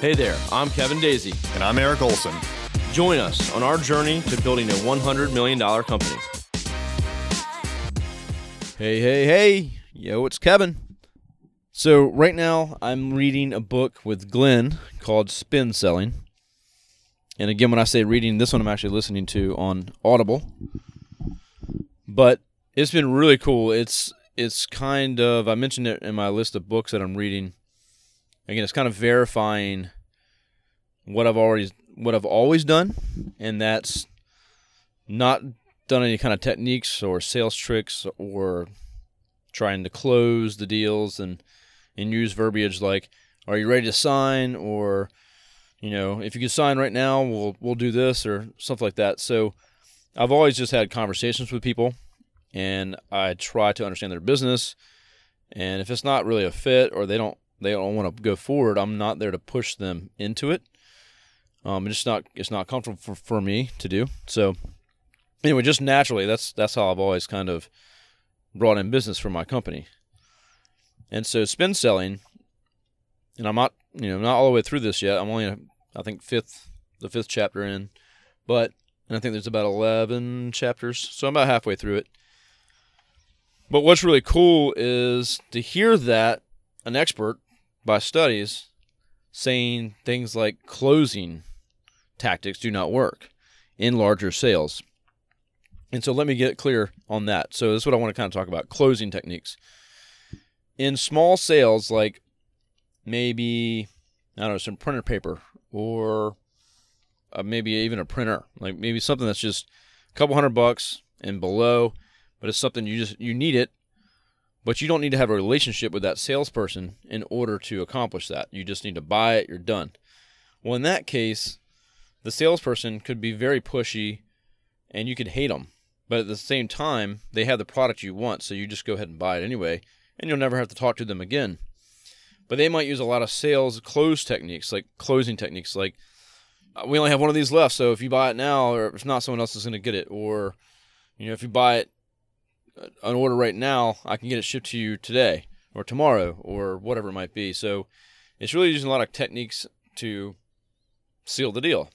Hey there, I'm Kevin Daisy. And I'm Eric Olson. Join us on our journey to building a $100 million company. Hey, hey, hey. Yo, it's Kevin. So, right now, I'm reading a book with Glenn called Spin Selling. And again, when I say reading, this one I'm actually listening to on Audible. But it's been really cool. It's it's kind of I mentioned it in my list of books that I'm reading. Again, it's kind of verifying what I've already what I've always done, and that's not done any kind of techniques or sales tricks or trying to close the deals and and use verbiage like are you ready to sign? or you know if you can sign right now we'll we'll do this or stuff like that. So I've always just had conversations with people and I try to understand their business and if it's not really a fit or they don't they don't want to go forward I'm not there to push them into it um, it's not it's not comfortable for, for me to do so anyway, just naturally, that's that's how I've always kind of brought in business for my company. And so spin selling, and I'm not you know not all the way through this yet. I'm only I think fifth the fifth chapter in, but and I think there's about eleven chapters, so I'm about halfway through it. But what's really cool is to hear that an expert by studies saying things like closing tactics do not work in larger sales. And so let me get clear on that. So this is what I want to kind of talk about closing techniques. In small sales, like maybe, I don't know, some printer paper or uh, maybe even a printer, like maybe something that's just a couple hundred bucks and below, but it's something you just, you need it, but you don't need to have a relationship with that salesperson in order to accomplish that. You just need to buy it, you're done. Well, in that case, the salesperson could be very pushy and you could hate them but at the same time, they have the product you want, so you just go ahead and buy it anyway, and you'll never have to talk to them again. But they might use a lot of sales close techniques, like closing techniques, like uh, we only have one of these left, so if you buy it now, or if not, someone else is going to get it, or you know, if you buy it an order right now, I can get it shipped to you today or tomorrow or whatever it might be. So it's really using a lot of techniques to seal the deal.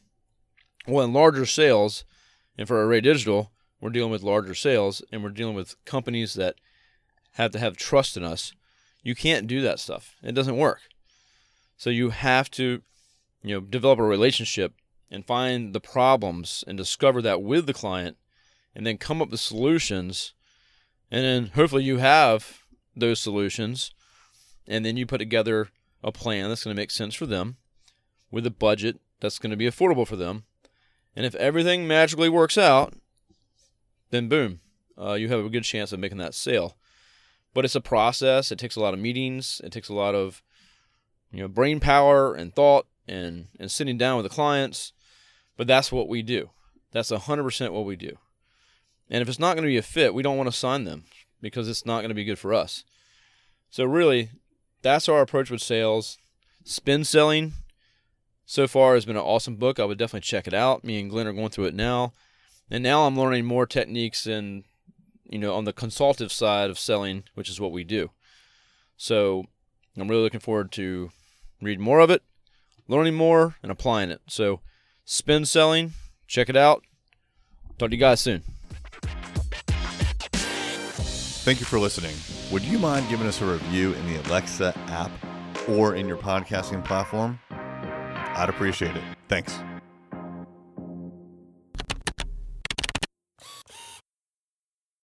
Well, in larger sales, and for Array Digital, we're dealing with larger sales and we're dealing with companies that have to have trust in us. You can't do that stuff. It doesn't work. So you have to, you know, develop a relationship and find the problems and discover that with the client and then come up with solutions and then hopefully you have those solutions and then you put together a plan that's going to make sense for them with a budget that's going to be affordable for them. And if everything magically works out, then boom, uh, you have a good chance of making that sale. But it's a process. It takes a lot of meetings. It takes a lot of you know brain power and thought and and sitting down with the clients. But that's what we do. That's hundred percent what we do. And if it's not going to be a fit, we don't want to sign them because it's not going to be good for us. So really, that's our approach with sales. Spin selling so far has been an awesome book. I would definitely check it out. Me and Glenn are going through it now and now I'm learning more techniques and you know on the consultative side of selling, which is what we do. So I'm really looking forward to reading more of it, learning more, and applying it. So spin selling, check it out. Talk to you guys soon. Thank you for listening. Would you mind giving us a review in the Alexa app or in your podcasting platform? I'd appreciate it. Thanks.